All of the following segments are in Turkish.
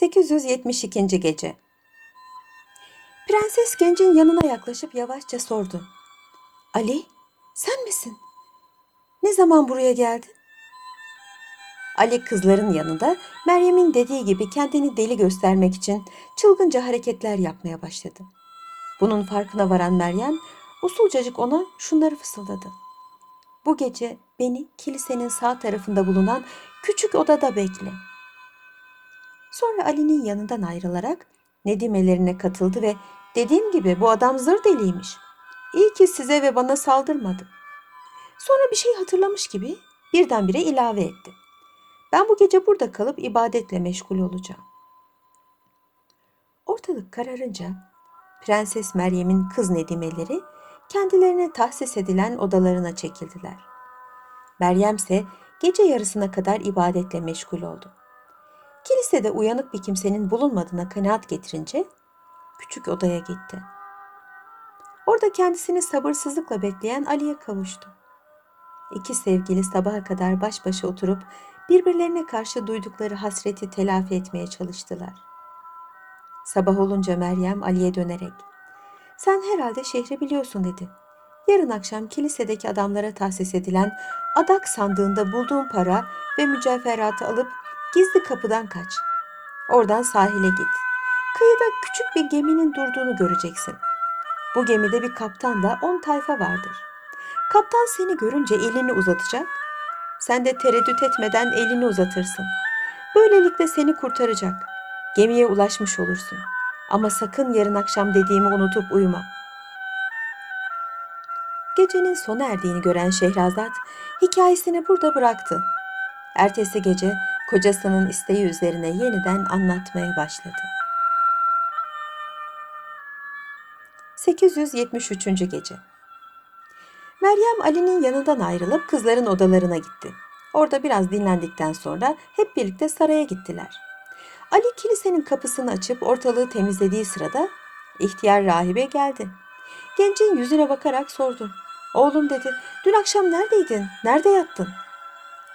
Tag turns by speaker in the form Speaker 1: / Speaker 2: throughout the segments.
Speaker 1: 872. Gece Prenses gencin yanına yaklaşıp yavaşça sordu. Ali, sen misin? Ne zaman buraya geldin? Ali kızların yanında Meryem'in dediği gibi kendini deli göstermek için çılgınca hareketler yapmaya başladı. Bunun farkına varan Meryem usulcacık ona şunları fısıldadı. Bu gece beni kilisenin sağ tarafında bulunan küçük odada bekle. Sonra Ali'nin yanından ayrılarak Nedimelerine katıldı ve dediğim gibi bu adam zır deliymiş. İyi ki size ve bana saldırmadı. Sonra bir şey hatırlamış gibi birdenbire ilave etti. Ben bu gece burada kalıp ibadetle meşgul olacağım. Ortalık kararınca Prenses Meryem'in kız Nedimeleri kendilerine tahsis edilen odalarına çekildiler. Meryem ise gece yarısına kadar ibadetle meşgul oldu. Kilisede uyanık bir kimsenin bulunmadığına kanaat getirince küçük odaya gitti. Orada kendisini sabırsızlıkla bekleyen Ali'ye kavuştu. İki sevgili sabaha kadar baş başa oturup birbirlerine karşı duydukları hasreti telafi etmeye çalıştılar. Sabah olunca Meryem Ali'ye dönerek "Sen herhalde şehri biliyorsun." dedi. Yarın akşam kilisedeki adamlara tahsis edilen adak sandığında bulduğun para ve mücevheratı alıp gizli kapıdan kaç. Oradan sahile git. Kıyıda küçük bir geminin durduğunu göreceksin. Bu gemide bir kaptanla on tayfa vardır. Kaptan seni görünce elini uzatacak. Sen de tereddüt etmeden elini uzatırsın. Böylelikle seni kurtaracak. Gemiye ulaşmış olursun. Ama sakın yarın akşam dediğimi unutup uyuma. Gecenin sona erdiğini gören Şehrazat hikayesini burada bıraktı. Ertesi gece kocasının isteği üzerine yeniden anlatmaya başladı. 873. Gece Meryem Ali'nin yanından ayrılıp kızların odalarına gitti. Orada biraz dinlendikten sonra hep birlikte saraya gittiler. Ali kilisenin kapısını açıp ortalığı temizlediği sırada ihtiyar rahibe geldi. Gencin yüzüne bakarak sordu. Oğlum dedi, dün akşam neredeydin, nerede yattın?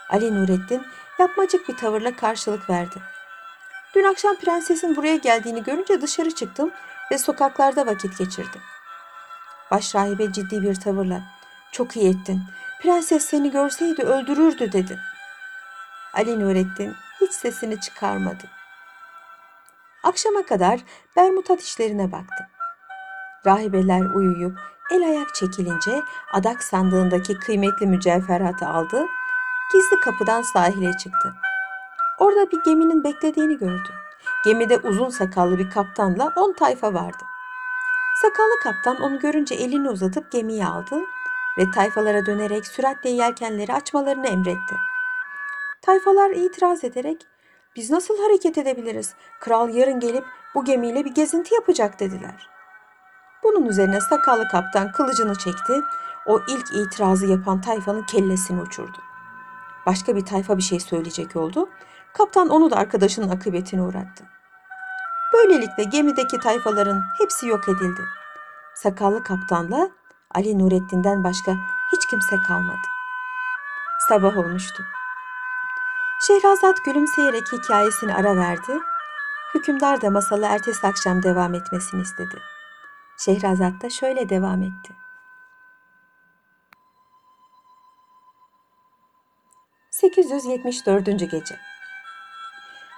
Speaker 1: Ali Nurettin yapmacık bir tavırla karşılık verdi. Dün akşam prensesin buraya geldiğini görünce dışarı çıktım ve sokaklarda vakit geçirdim. Başrahibe ciddi bir tavırla çok iyi ettin. Prenses seni görseydi öldürürdü dedi. Ali Nurettin hiç sesini çıkarmadı. Akşama kadar Bermutat işlerine baktı. Rahibeler uyuyup el ayak çekilince adak sandığındaki kıymetli mücevheratı aldı, gizli kapıdan sahile çıktı. Orada bir geminin beklediğini gördü. Gemide uzun sakallı bir kaptanla on tayfa vardı. Sakallı kaptan onu görünce elini uzatıp gemiyi aldı ve tayfalara dönerek süratle yelkenleri açmalarını emretti. Tayfalar itiraz ederek biz nasıl hareket edebiliriz? Kral yarın gelip bu gemiyle bir gezinti yapacak dediler. Bunun üzerine sakallı kaptan kılıcını çekti. O ilk itirazı yapan tayfanın kellesini uçurdu. Başka bir tayfa bir şey söyleyecek oldu. Kaptan onu da arkadaşının akıbetine uğrattı. Böylelikle gemideki tayfaların hepsi yok edildi. Sakallı kaptanla Ali Nurettin'den başka hiç kimse kalmadı. Sabah olmuştu. Şehrazat gülümseyerek hikayesini ara verdi. Hükümdar da masalı ertesi akşam devam etmesini istedi. Şehrazat da şöyle devam etti. ...874. Gece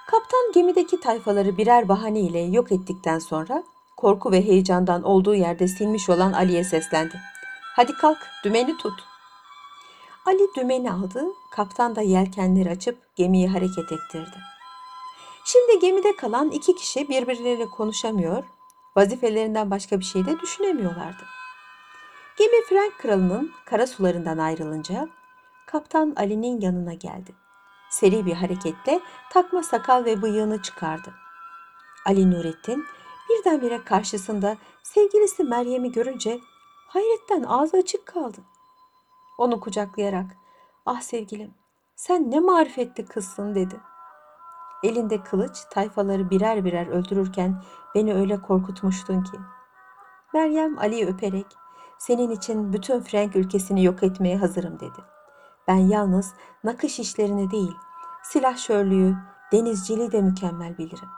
Speaker 1: Kaptan gemideki tayfaları birer bahane ile yok ettikten sonra... ...korku ve heyecandan olduğu yerde sinmiş olan Ali'ye seslendi. ''Hadi kalk, dümeni tut.'' Ali dümeni aldı, kaptan da yelkenleri açıp gemiyi hareket ettirdi. Şimdi gemide kalan iki kişi birbirleriyle konuşamıyor, vazifelerinden başka bir şey de düşünemiyorlardı. Gemi Frank kralının kara sularından ayrılınca kaptan Ali'nin yanına geldi. Seri bir hareketle takma sakal ve bıyığını çıkardı. Ali Nurettin birdenbire karşısında sevgilisi Meryem'i görünce hayretten ağzı açık kaldı. Onu kucaklayarak ah sevgilim sen ne marifetli kızsın dedi. Elinde kılıç tayfaları birer birer öldürürken beni öyle korkutmuştun ki. Meryem Ali'yi öperek senin için bütün Frank ülkesini yok etmeye hazırım dedi. Ben yalnız nakış işlerini değil, silah şörlüğü, denizciliği de mükemmel bilirim.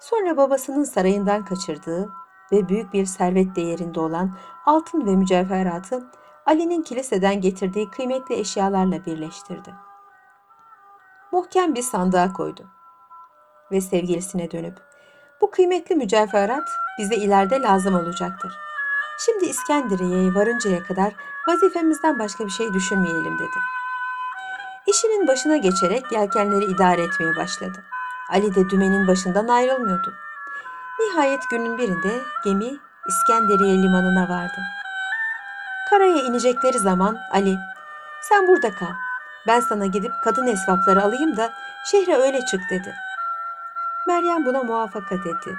Speaker 1: Sonra babasının sarayından kaçırdığı ve büyük bir servet değerinde olan altın ve mücevheratı Ali'nin kiliseden getirdiği kıymetli eşyalarla birleştirdi. Muhkem bir sandığa koydu ve sevgilisine dönüp bu kıymetli mücevherat bize ileride lazım olacaktır. Şimdi İskenderiye'ye varıncaya kadar vazifemizden başka bir şey düşünmeyelim dedi. İşinin başına geçerek yelkenleri idare etmeye başladı. Ali de dümenin başından ayrılmıyordu. Nihayet günün birinde gemi İskenderiye limanına vardı. Karaya inecekleri zaman Ali, sen burada kal. Ben sana gidip kadın esvapları alayım da şehre öyle çık dedi. Meryem buna muvaffakat etti.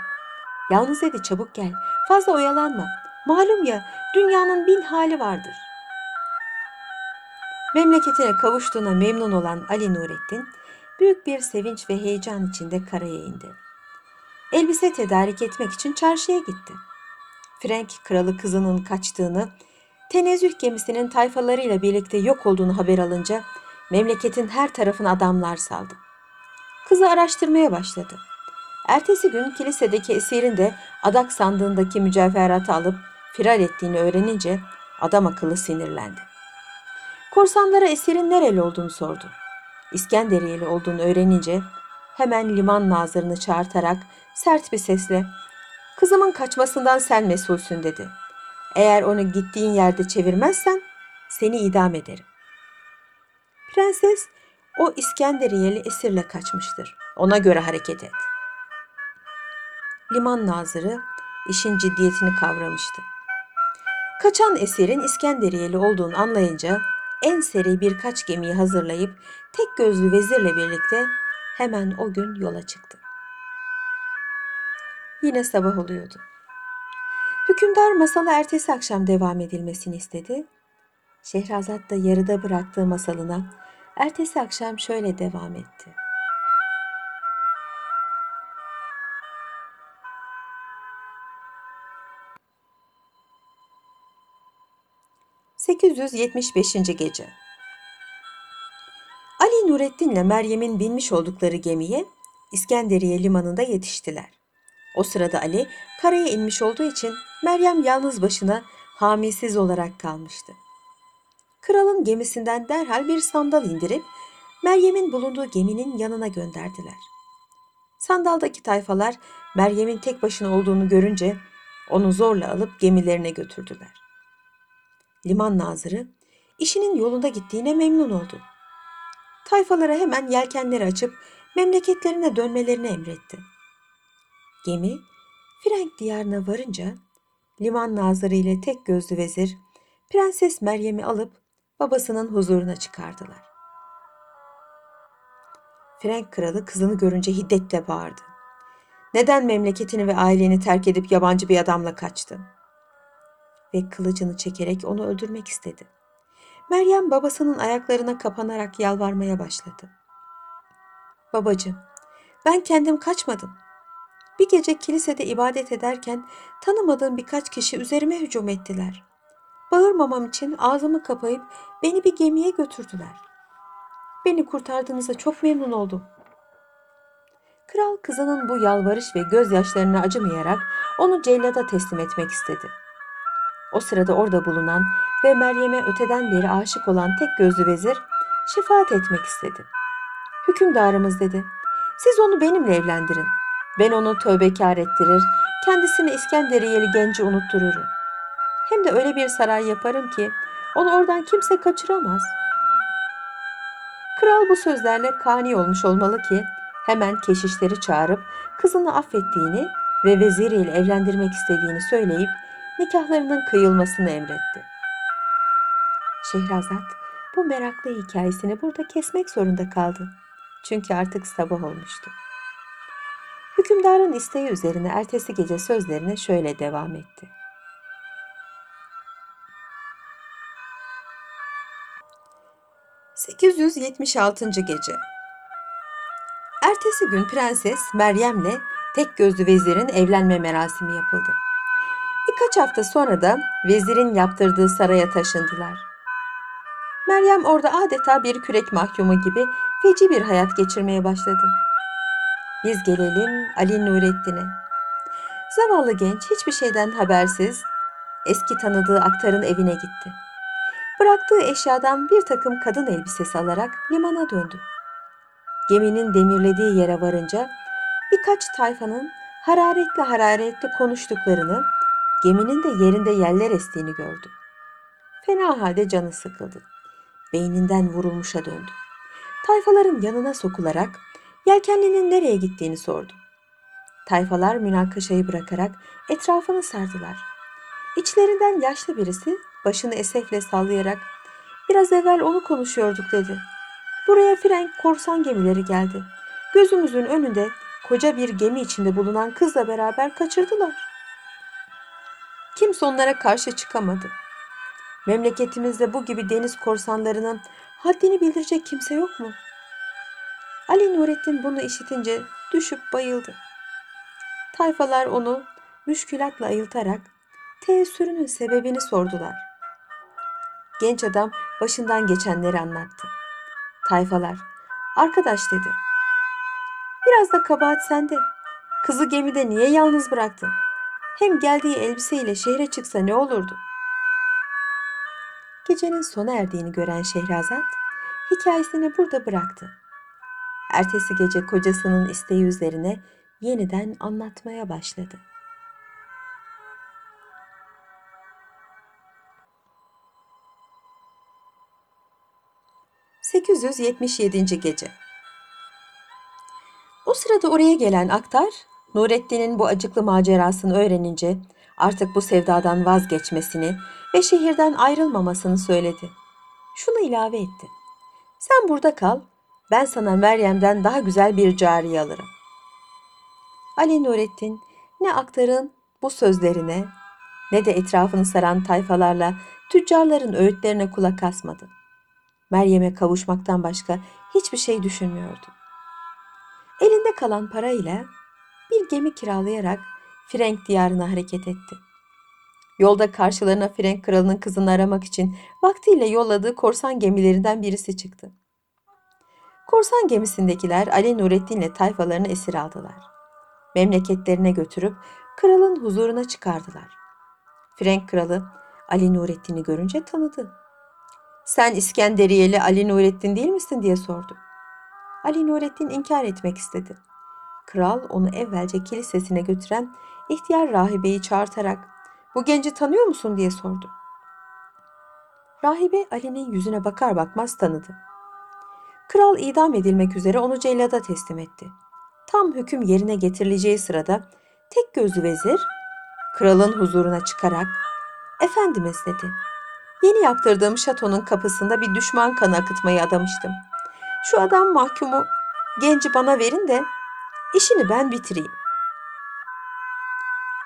Speaker 1: Yalnız dedi çabuk gel, fazla oyalanma. Malum ya dünyanın bin hali vardır. Memleketine kavuştuğuna memnun olan Ali Nurettin, büyük bir sevinç ve heyecan içinde karaya indi. Elbise tedarik etmek için çarşıya gitti. Frank kralı kızının kaçtığını, tenezzüh gemisinin tayfalarıyla birlikte yok olduğunu haber alınca memleketin her tarafına adamlar saldı. Kızı araştırmaya başladı. Ertesi gün kilisedeki esirin de adak sandığındaki mücevheratı alıp firar ettiğini öğrenince adam akıllı sinirlendi. Korsanlara esirin nereli olduğunu sordu. İskenderiyeli olduğunu öğrenince hemen liman nazırını çağırtarak sert bir sesle ''Kızımın kaçmasından sen mesulsün'' dedi. ''Eğer onu gittiğin yerde çevirmezsen seni idam ederim.'' Prenses o İskenderiyeli esirle kaçmıştır. Ona göre hareket et. Liman nazırı işin ciddiyetini kavramıştı. Kaçan esirin İskenderiyeli olduğunu anlayınca en seri birkaç gemiyi hazırlayıp tek gözlü vezirle birlikte hemen o gün yola çıktı. Yine sabah oluyordu. Hükümdar masalı ertesi akşam devam edilmesini istedi. Şehrazat da yarıda bıraktığı masalına ertesi akşam şöyle devam etti. ...875. Gece Ali Nurettin ile Meryem'in binmiş oldukları gemiye İskenderiye limanında yetiştiler. O sırada Ali karaya inmiş olduğu için Meryem yalnız başına hamisiz olarak kalmıştı. Kralın gemisinden derhal bir sandal indirip Meryem'in bulunduğu geminin yanına gönderdiler. Sandaldaki tayfalar Meryem'in tek başına olduğunu görünce onu zorla alıp gemilerine götürdüler. Liman nazırı işinin yolunda gittiğine memnun oldu. Tayfalara hemen yelkenleri açıp memleketlerine dönmelerini emretti. Gemi Frank diyarına varınca liman nazırı ile tek gözlü vezir Prenses Meryem'i alıp babasının huzuruna çıkardılar. Frank kralı kızını görünce hiddetle bağırdı. Neden memleketini ve aileni terk edip yabancı bir adamla kaçtın? Ve kılıcını çekerek onu öldürmek istedi. Meryem babasının ayaklarına kapanarak yalvarmaya başladı. Babacığım, ben kendim kaçmadım. Bir gece kilisede ibadet ederken tanımadığım birkaç kişi üzerime hücum ettiler. Bağırmamam için ağzımı kapayıp beni bir gemiye götürdüler. Beni kurtardığınıza çok memnun oldum. Kral kızının bu yalvarış ve gözyaşlarına acımayarak onu cellada teslim etmek istedi. O sırada orada bulunan ve Meryem'e öteden beri aşık olan tek gözlü vezir şefaat etmek istedi. Hükümdarımız dedi, siz onu benimle evlendirin. Ben onu tövbekar ettirir, kendisine İskenderiyeli genci unuttururum. Hem de öyle bir saray yaparım ki onu oradan kimse kaçıramaz. Kral bu sözlerle kani olmuş olmalı ki hemen keşişleri çağırıp kızını affettiğini ve veziriyle evlendirmek istediğini söyleyip nikahlarının kıyılmasını emretti. Şehrazat bu meraklı hikayesini burada kesmek zorunda kaldı. Çünkü artık sabah olmuştu. Hükümdarın isteği üzerine ertesi gece sözlerine şöyle devam etti. ...876. Gece Ertesi gün prenses Meryem'le tek gözlü vezirin evlenme merasimi yapıldı. Birkaç hafta sonra da vezirin yaptırdığı saraya taşındılar. Meryem orada adeta bir kürek mahkumu gibi feci bir hayat geçirmeye başladı. Biz gelelim Ali Nurettin'e. Zavallı genç hiçbir şeyden habersiz eski tanıdığı aktarın evine gitti. Bıraktığı eşyadan bir takım kadın elbisesi alarak limana döndü. Geminin demirlediği yere varınca birkaç tayfanın hararetli hararetli konuştuklarını, geminin de yerinde yeller estiğini gördü. Fena halde canı sıkıldı. Beyninden vurulmuşa döndü. Tayfaların yanına sokularak yelkenlinin nereye gittiğini sordu. Tayfalar münakaşayı bırakarak etrafını sardılar. İçlerinden yaşlı birisi başını esefle sallayarak biraz evvel onu konuşuyorduk dedi. Buraya frenk korsan gemileri geldi. Gözümüzün önünde koca bir gemi içinde bulunan kızla beraber kaçırdılar. Kimse onlara karşı çıkamadı. Memleketimizde bu gibi deniz korsanlarının haddini bildirecek kimse yok mu? Ali Nurettin bunu işitince düşüp bayıldı. Tayfalar onu müşkülatla ayıltarak teessürünün sebebini sordular. Genç adam başından geçenleri anlattı. Tayfalar, arkadaş dedi. Biraz da kabahat sende. Kızı gemide niye yalnız bıraktın? Hem geldiği elbiseyle şehre çıksa ne olurdu? Gecenin sona erdiğini gören Şehrazat hikayesini burada bıraktı. Ertesi gece kocasının isteği üzerine yeniden anlatmaya başladı. ...877. Gece O sırada oraya gelen aktar, Nurettin'in bu acıklı macerasını öğrenince... ...artık bu sevdadan vazgeçmesini ve şehirden ayrılmamasını söyledi. Şunu ilave etti. Sen burada kal, ben sana Meryem'den daha güzel bir cariye alırım. Ali Nurettin ne aktarın bu sözlerine ne de etrafını saran tayfalarla tüccarların öğütlerine kulak asmadı. Meryem'e kavuşmaktan başka hiçbir şey düşünmüyordu. Elinde kalan parayla bir gemi kiralayarak Frenk diyarına hareket etti. Yolda karşılarına Frenk kralının kızını aramak için vaktiyle yolladığı korsan gemilerinden birisi çıktı. Korsan gemisindekiler Ali Nurettin ile tayfalarını esir aldılar. Memleketlerine götürüp kralın huzuruna çıkardılar. Frenk kralı Ali Nurettin'i görünce tanıdı. Sen İskenderiyeli Ali Nurettin değil misin diye sordu. Ali Nurettin inkar etmek istedi. Kral onu evvelce kilisesine götüren ihtiyar rahibeyi çağırtarak bu genci tanıyor musun diye sordu. Rahibe Ali'nin yüzüne bakar bakmaz tanıdı. Kral idam edilmek üzere onu cellada teslim etti. Tam hüküm yerine getirileceği sırada tek gözlü vezir kralın huzuruna çıkarak "Efendimiz" dedi. "Yeni yaptırdığım şatonun kapısında bir düşman kanı akıtmayı adamıştım. Şu adam mahkumu genci bana verin de işini ben bitireyim."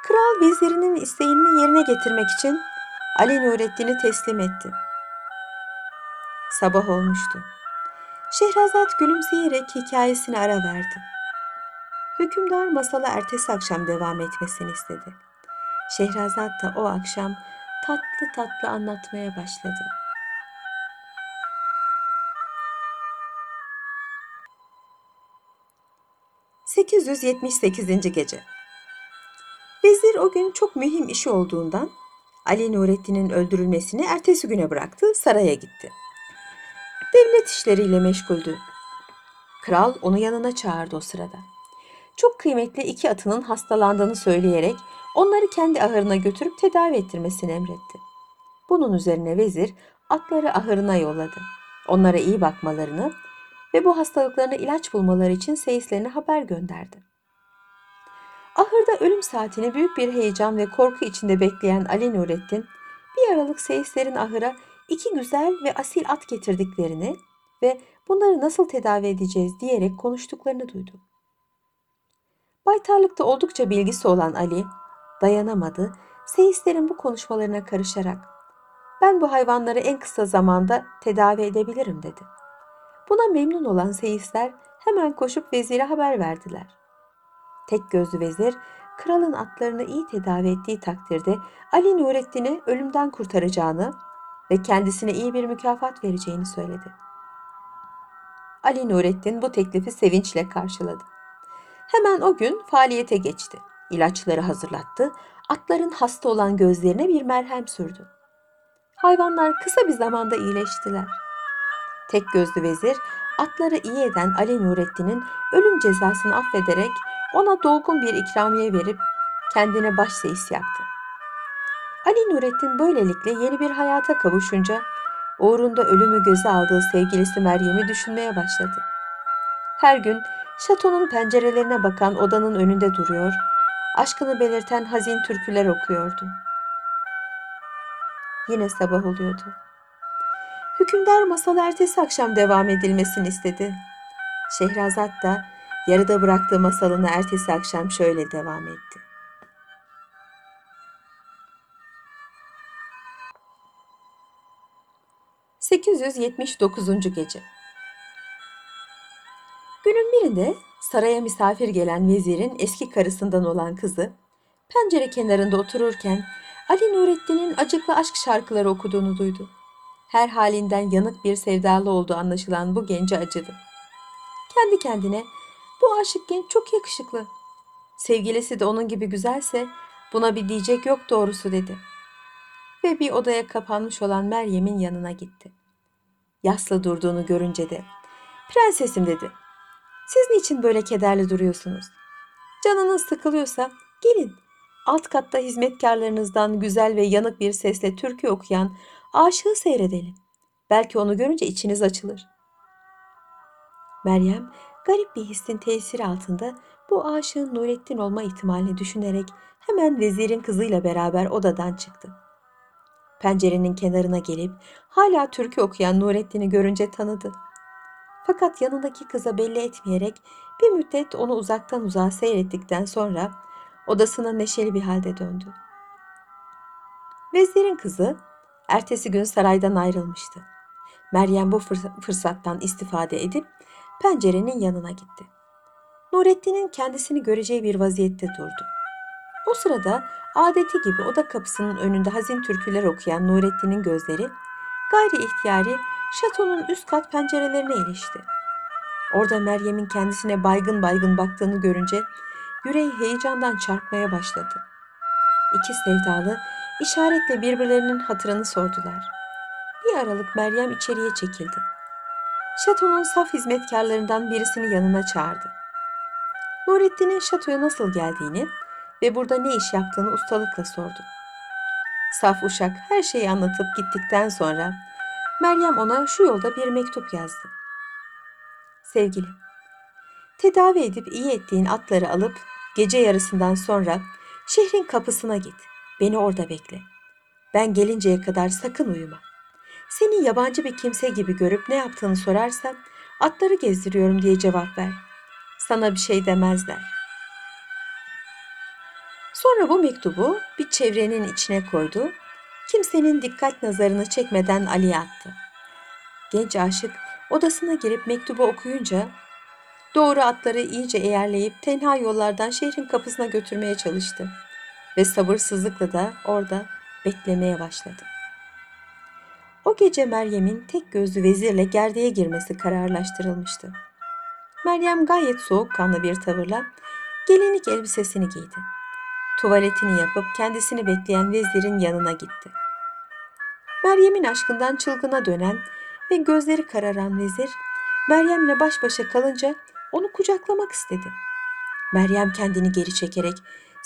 Speaker 1: Kral vezirinin isteğini yerine getirmek için Ali Nurettin'i teslim etti. Sabah olmuştu. Şehrazat gülümseyerek hikayesine ara verdi. Hükümdar masala ertesi akşam devam etmesini istedi. Şehrazat da o akşam tatlı tatlı anlatmaya başladı. ...878. Gece Vezir o gün çok mühim işi olduğundan... ...Ali Nurettin'in öldürülmesini ertesi güne bıraktı, saraya gitti. Devlet işleriyle meşguldü. Kral onu yanına çağırdı o sırada. Çok kıymetli iki atının hastalandığını söyleyerek onları kendi ahırına götürüp tedavi ettirmesini emretti. Bunun üzerine vezir atları ahırına yolladı. Onlara iyi bakmalarını ve bu hastalıklarına ilaç bulmaları için seyislerine haber gönderdi. Ahırda ölüm saatini büyük bir heyecan ve korku içinde bekleyen Ali Nurettin bir aralık seyislerin ahıra iki güzel ve asil at getirdiklerini ve bunları nasıl tedavi edeceğiz diyerek konuştuklarını duydu. Baytarlıkta oldukça bilgisi olan Ali dayanamadı, seyislerin bu konuşmalarına karışarak ben bu hayvanları en kısa zamanda tedavi edebilirim dedi. Buna memnun olan seyisler hemen koşup vezire haber verdiler. Tek gözlü vezir kralın atlarını iyi tedavi ettiği takdirde Ali Nurettin'i ölümden kurtaracağını ve kendisine iyi bir mükafat vereceğini söyledi. Ali Nurettin bu teklifi sevinçle karşıladı. Hemen o gün faaliyete geçti. İlaçları hazırlattı, atların hasta olan gözlerine bir merhem sürdü. Hayvanlar kısa bir zamanda iyileştiler. Tek gözlü vezir atları iyi eden Ali Nurettin'in ölüm cezasını affederek ona dolgun bir ikramiye verip kendine başseyis yaptı. Ali Nurettin böylelikle yeni bir hayata kavuşunca uğrunda ölümü göze aldığı sevgilisi Meryem'i düşünmeye başladı. Her gün şatonun pencerelerine bakan odanın önünde duruyor, aşkını belirten hazin türküler okuyordu. Yine sabah oluyordu. Hükümdar masal ertesi akşam devam edilmesini istedi. Şehrazat da yarıda bıraktığı masalını ertesi akşam şöyle devam etti. ...879. Gece Günün birinde saraya misafir gelen vezirin eski karısından olan kızı... ...pencere kenarında otururken... ...Ali Nurettin'in acıklı aşk şarkıları okuduğunu duydu. Her halinden yanık bir sevdalı olduğu anlaşılan bu gence acıdı. Kendi kendine bu aşık genç çok yakışıklı. Sevgilisi de onun gibi güzelse buna bir diyecek yok doğrusu dedi. Ve bir odaya kapanmış olan Meryem'in yanına gitti. Yaslı durduğunu görünce de prensesim dedi. Siz niçin böyle kederli duruyorsunuz? Canınız sıkılıyorsa gelin alt katta hizmetkarlarınızdan güzel ve yanık bir sesle türkü okuyan aşığı seyredelim. Belki onu görünce içiniz açılır. Meryem garip bir hissin tesiri altında bu aşığın Nurettin olma ihtimalini düşünerek hemen vezirin kızıyla beraber odadan çıktı. Pencerenin kenarına gelip hala türkü okuyan Nurettin'i görünce tanıdı. Fakat yanındaki kıza belli etmeyerek bir müddet onu uzaktan uzağa seyrettikten sonra odasına neşeli bir halde döndü. Vezirin kızı ertesi gün saraydan ayrılmıştı. Meryem bu fırsattan istifade edip pencerenin yanına gitti. Nurettin'in kendisini göreceği bir vaziyette durdu. O sırada adeti gibi oda kapısının önünde hazin türküler okuyan Nurettin'in gözleri gayri ihtiyari şatonun üst kat pencerelerine ilişti. Orada Meryem'in kendisine baygın baygın baktığını görünce yüreği heyecandan çarpmaya başladı. İki sevdalı işaretle birbirlerinin hatırını sordular. Bir aralık Meryem içeriye çekildi. Şatonun saf hizmetkarlarından birisini yanına çağırdı. Nurettin'in şatoya nasıl geldiğini ve burada ne iş yaptığını ustalıkla sordu. Saf uşak her şeyi anlatıp gittikten sonra Meryem ona şu yolda bir mektup yazdı. Sevgilim, tedavi edip iyi ettiğin atları alıp gece yarısından sonra şehrin kapısına git. Beni orada bekle. Ben gelinceye kadar sakın uyuma. Seni yabancı bir kimse gibi görüp ne yaptığını sorarsam atları gezdiriyorum diye cevap ver. Sana bir şey demezler. Sonra bu mektubu bir çevrenin içine koydu. Kimsenin dikkat nazarını çekmeden Ali'ye attı. Genç aşık odasına girip mektubu okuyunca doğru atları iyice eğerleyip tenha yollardan şehrin kapısına götürmeye çalıştı ve sabırsızlıkla da orada beklemeye başladı. O gece Meryem'in tek gözlü vezirle gerdeğe girmesi kararlaştırılmıştı. Meryem gayet soğukkanlı bir tavırla gelinlik elbisesini giydi. Tuvaletini yapıp kendisini bekleyen vezirin yanına gitti. Meryem'in aşkından çılgına dönen ve gözleri kararan vezir Meryem'le baş başa kalınca onu kucaklamak istedi. Meryem kendini geri çekerek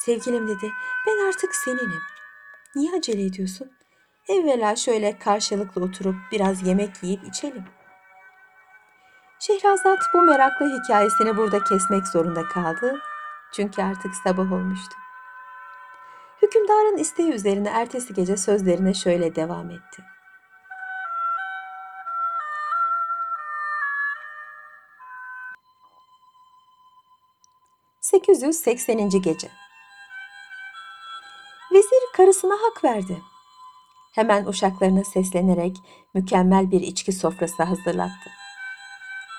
Speaker 1: sevgilim dedi ben artık seninim. Niye acele ediyorsun? Evvela şöyle karşılıklı oturup biraz yemek yiyip içelim. Şehrazat bu meraklı hikayesini burada kesmek zorunda kaldı. Çünkü artık sabah olmuştu. Hükümdarın isteği üzerine ertesi gece sözlerine şöyle devam etti. ...880. Gece karısına hak verdi. Hemen uşaklarına seslenerek mükemmel bir içki sofrası hazırlattı.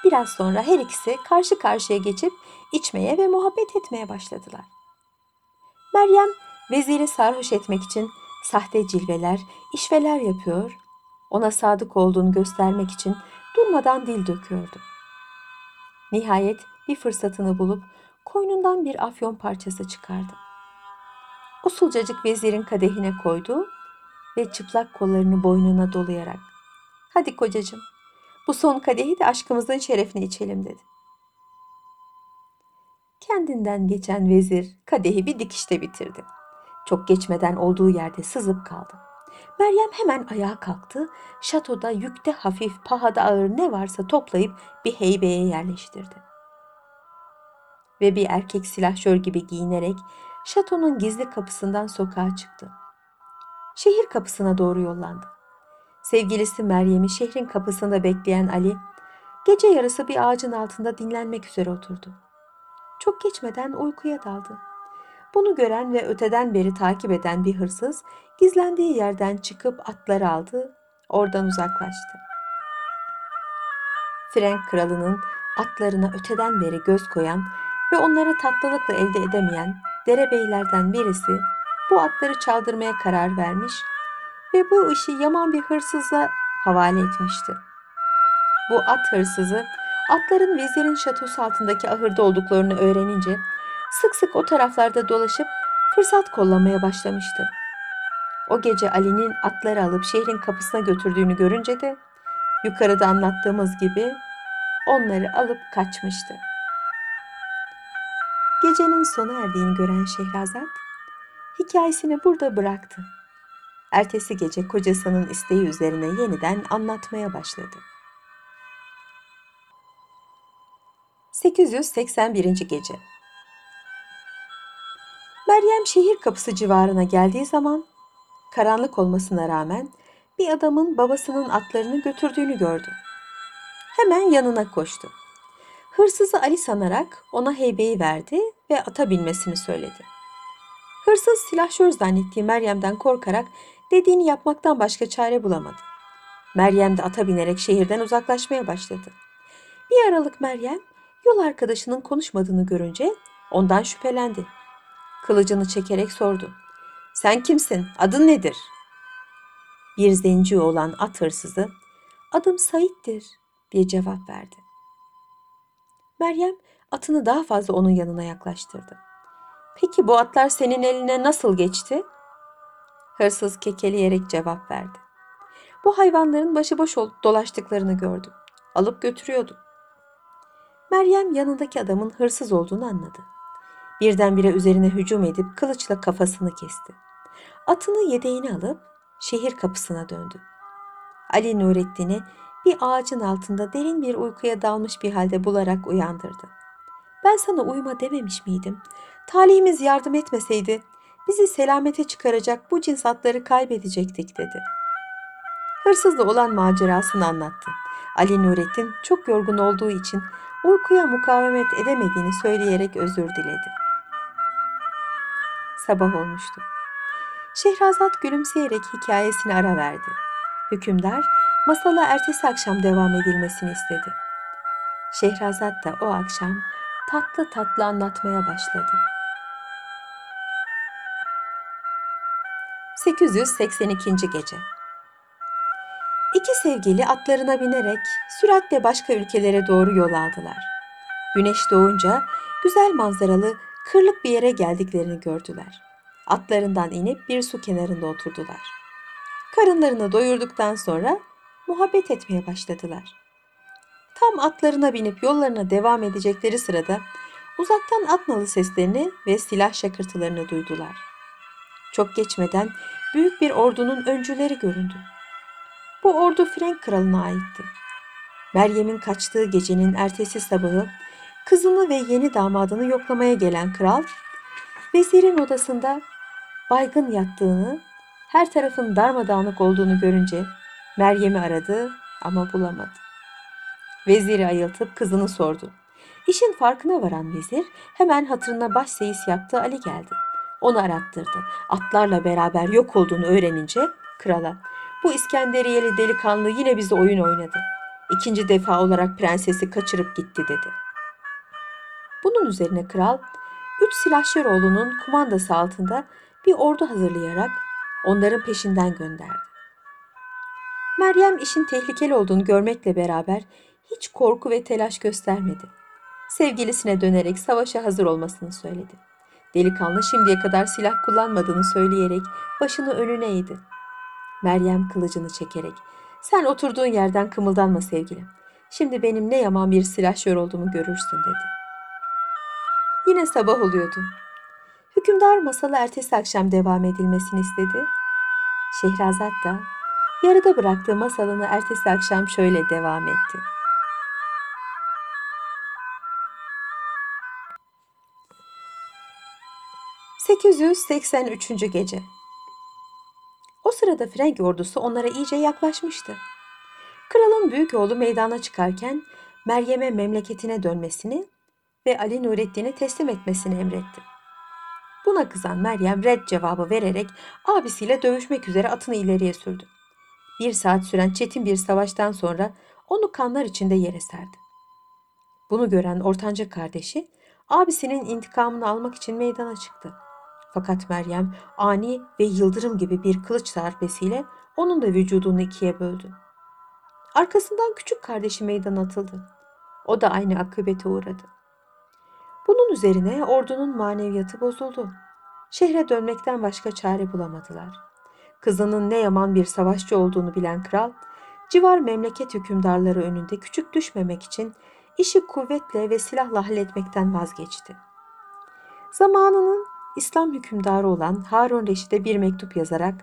Speaker 1: Biraz sonra her ikisi karşı karşıya geçip içmeye ve muhabbet etmeye başladılar. Meryem veziri sarhoş etmek için sahte cilveler, işveler yapıyor, ona sadık olduğunu göstermek için durmadan dil döküyordu. Nihayet bir fırsatını bulup koynundan bir afyon parçası çıkardı. Usulcacık vezirin kadehine koydu ve çıplak kollarını boynuna dolayarak ''Hadi kocacığım, bu son kadehi de aşkımızın şerefine içelim.'' dedi. Kendinden geçen vezir kadehi bir dikişte bitirdi. Çok geçmeden olduğu yerde sızıp kaldı. Meryem hemen ayağa kalktı. Şatoda yükte hafif, pahada ağır ne varsa toplayıp bir heybeye yerleştirdi. Ve bir erkek silahşör gibi giyinerek şatonun gizli kapısından sokağa çıktı. Şehir kapısına doğru yollandı. Sevgilisi Meryem'i şehrin kapısında bekleyen Ali, gece yarısı bir ağacın altında dinlenmek üzere oturdu. Çok geçmeden uykuya daldı. Bunu gören ve öteden beri takip eden bir hırsız gizlendiği yerden çıkıp atları aldı, oradan uzaklaştı. Frank kralının atlarına öteden beri göz koyan ve onları tatlılıkla elde edemeyen derebeylerden birisi bu atları çaldırmaya karar vermiş ve bu işi yaman bir hırsıza havale etmişti. Bu at hırsızı atların vezirin şatosu altındaki ahırda olduklarını öğrenince sık sık o taraflarda dolaşıp fırsat kollamaya başlamıştı. O gece Ali'nin atları alıp şehrin kapısına götürdüğünü görünce de yukarıda anlattığımız gibi onları alıp kaçmıştı. Gecenin sona erdiğini gören Şehrazat hikayesini burada bıraktı. Ertesi gece kocasının isteği üzerine yeniden anlatmaya başladı. 881. gece Meryem şehir kapısı civarına geldiği zaman karanlık olmasına rağmen bir adamın babasının atlarını götürdüğünü gördü. Hemen yanına koştu. Hırsızı Ali sanarak ona heybeyi verdi ve ata binmesini söyledi. Hırsız silahşör zannettiği Meryem'den korkarak dediğini yapmaktan başka çare bulamadı. Meryem de ata binerek şehirden uzaklaşmaya başladı. Bir aralık Meryem yol arkadaşının konuşmadığını görünce ondan şüphelendi. Kılıcını çekerek sordu. Sen kimsin? Adın nedir? Bir zenci olan at hırsızı adım Sait'tir diye cevap verdi. Meryem atını daha fazla onun yanına yaklaştırdı. Peki bu atlar senin eline nasıl geçti? Hırsız kekeleyerek cevap verdi. Bu hayvanların başıboş olup dolaştıklarını gördüm. Alıp götürüyordum. Meryem yanındaki adamın hırsız olduğunu anladı. Birdenbire üzerine hücum edip kılıçla kafasını kesti. Atını yedeğine alıp şehir kapısına döndü. Ali Nurettin'i bir ağacın altında derin bir uykuya dalmış bir halde bularak uyandırdı. Ben sana uyuma dememiş miydim? Talihimiz yardım etmeseydi bizi selamete çıkaracak bu cins atları kaybedecektik dedi. Hırsızla olan macerasını anlattı. Ali Nurettin çok yorgun olduğu için uykuya mukavemet edemediğini söyleyerek özür diledi. Sabah olmuştu. Şehrazat gülümseyerek hikayesine ara verdi. Hükümdar masala ertesi akşam devam edilmesini istedi. Şehrazat da o akşam tatlı tatlı anlatmaya başladı. 882. gece İki sevgili atlarına binerek süratle başka ülkelere doğru yol aldılar. Güneş doğunca güzel manzaralı kırlık bir yere geldiklerini gördüler. Atlarından inip bir su kenarında oturdular. Karınlarını doyurduktan sonra muhabbet etmeye başladılar. Tam atlarına binip yollarına devam edecekleri sırada uzaktan at nalı seslerini ve silah şakırtılarını duydular. Çok geçmeden büyük bir ordunun öncüleri göründü. Bu ordu Frank kralına aitti. Meryem'in kaçtığı gecenin ertesi sabahı kızını ve yeni damadını yoklamaya gelen kral, vezirin odasında baygın yattığını, her tarafın darmadağınık olduğunu görünce Meryem'i aradı ama bulamadı. Veziri ayıltıp kızını sordu. İşin farkına varan vezir hemen hatırına baş seyis yaptığı Ali geldi. Onu arattırdı. Atlarla beraber yok olduğunu öğrenince krala bu İskenderiyeli delikanlı yine bize oyun oynadı. İkinci defa olarak prensesi kaçırıp gitti dedi. Bunun üzerine kral üç silahşeroğlunun kumandası altında bir ordu hazırlayarak onların peşinden gönderdi. Meryem işin tehlikeli olduğunu görmekle beraber hiç korku ve telaş göstermedi. Sevgilisine dönerek savaşa hazır olmasını söyledi. Delikanlı şimdiye kadar silah kullanmadığını söyleyerek başını önüne eğdi. Meryem kılıcını çekerek sen oturduğun yerden kımıldanma sevgilim. Şimdi benim ne yaman bir silahşör olduğumu görürsün dedi. Yine sabah oluyordu. Hükümdar masalı ertesi akşam devam edilmesini istedi. Şehrazat da yarıda bıraktığı masalını ertesi akşam şöyle devam etti. ...883. Gece O sırada Frank ordusu onlara iyice yaklaşmıştı. Kralın büyük oğlu meydana çıkarken Meryem'e memleketine dönmesini ve Ali Nurettin'i teslim etmesini emretti. Buna kızan Meryem red cevabı vererek abisiyle dövüşmek üzere atını ileriye sürdü. Bir saat süren çetin bir savaştan sonra onu kanlar içinde yere serdi. Bunu gören ortanca kardeşi abisinin intikamını almak için meydana çıktı. Fakat Meryem ani ve yıldırım gibi bir kılıç darbesiyle onun da vücudunu ikiye böldü. Arkasından küçük kardeşi meydana atıldı. O da aynı akıbete uğradı. Bunun üzerine ordunun maneviyatı bozuldu. Şehre dönmekten başka çare bulamadılar. Kızının ne yaman bir savaşçı olduğunu bilen kral, civar memleket hükümdarları önünde küçük düşmemek için işi kuvvetle ve silahla halletmekten vazgeçti. Zamanının İslam hükümdarı olan Harun Reşit'e bir mektup yazarak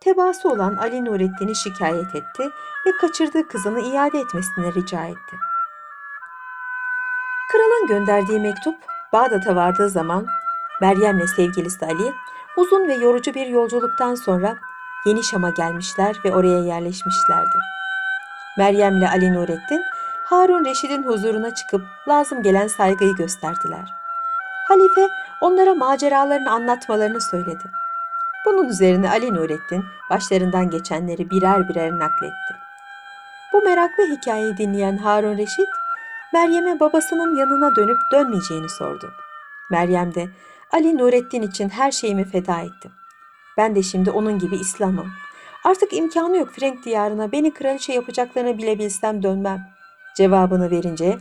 Speaker 1: tebaası olan Ali Nurettin'i şikayet etti ve kaçırdığı kızını iade etmesini rica etti. Kralın gönderdiği mektup Bağdat'a vardığı zaman Meryem'le sevgilisi Ali uzun ve yorucu bir yolculuktan sonra Yeni Şam'a gelmişler ve oraya yerleşmişlerdi. Meryem'le Ali Nurettin Harun Reşid'in huzuruna çıkıp lazım gelen saygıyı gösterdiler. Halife onlara maceralarını anlatmalarını söyledi. Bunun üzerine Ali Nurettin başlarından geçenleri birer birer nakletti. Bu meraklı hikayeyi dinleyen Harun Reşit, Meryem'e babasının yanına dönüp dönmeyeceğini sordu. Meryem de Ali Nurettin için her şeyimi feda ettim. Ben de şimdi onun gibi İslam'ım. Artık imkanı yok Frank diyarına beni kraliçe yapacaklarını bile bilsem dönmem. Cevabını verince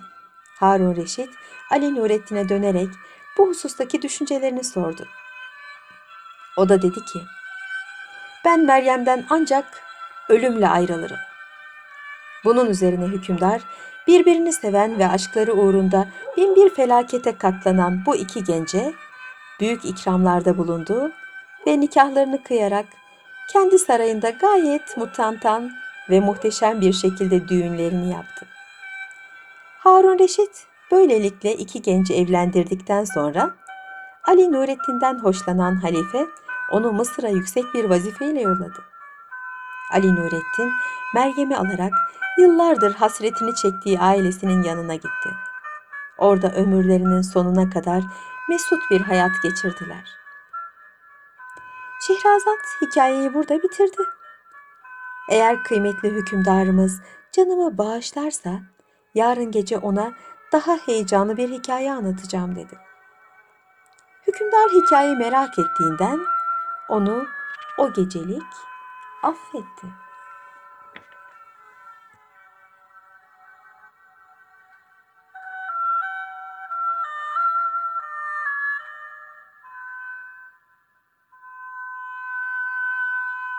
Speaker 1: Harun Reşit Ali Nurettin'e dönerek bu husustaki düşüncelerini sordu. O da dedi ki, ben Meryem'den ancak ölümle ayrılırım. Bunun üzerine hükümdar birbirini seven ve aşkları uğrunda bin bir felakete katlanan bu iki gence büyük ikramlarda bulundu ve nikahlarını kıyarak kendi sarayında gayet mutantan ve muhteşem bir şekilde düğünlerini yaptı. Harun Reşit böylelikle iki genci evlendirdikten sonra Ali Nurettin'den hoşlanan halife onu Mısır'a yüksek bir vazifeyle yolladı. Ali Nurettin Meryem'i alarak yıllardır hasretini çektiği ailesinin yanına gitti. Orada ömürlerinin sonuna kadar mesut bir hayat geçirdiler. Şehrazat hikayeyi burada bitirdi. Eğer kıymetli hükümdarımız canımı bağışlarsa yarın gece ona daha heyecanlı bir hikaye anlatacağım dedi. Hükümdar hikayeyi merak ettiğinden onu o gecelik affetti.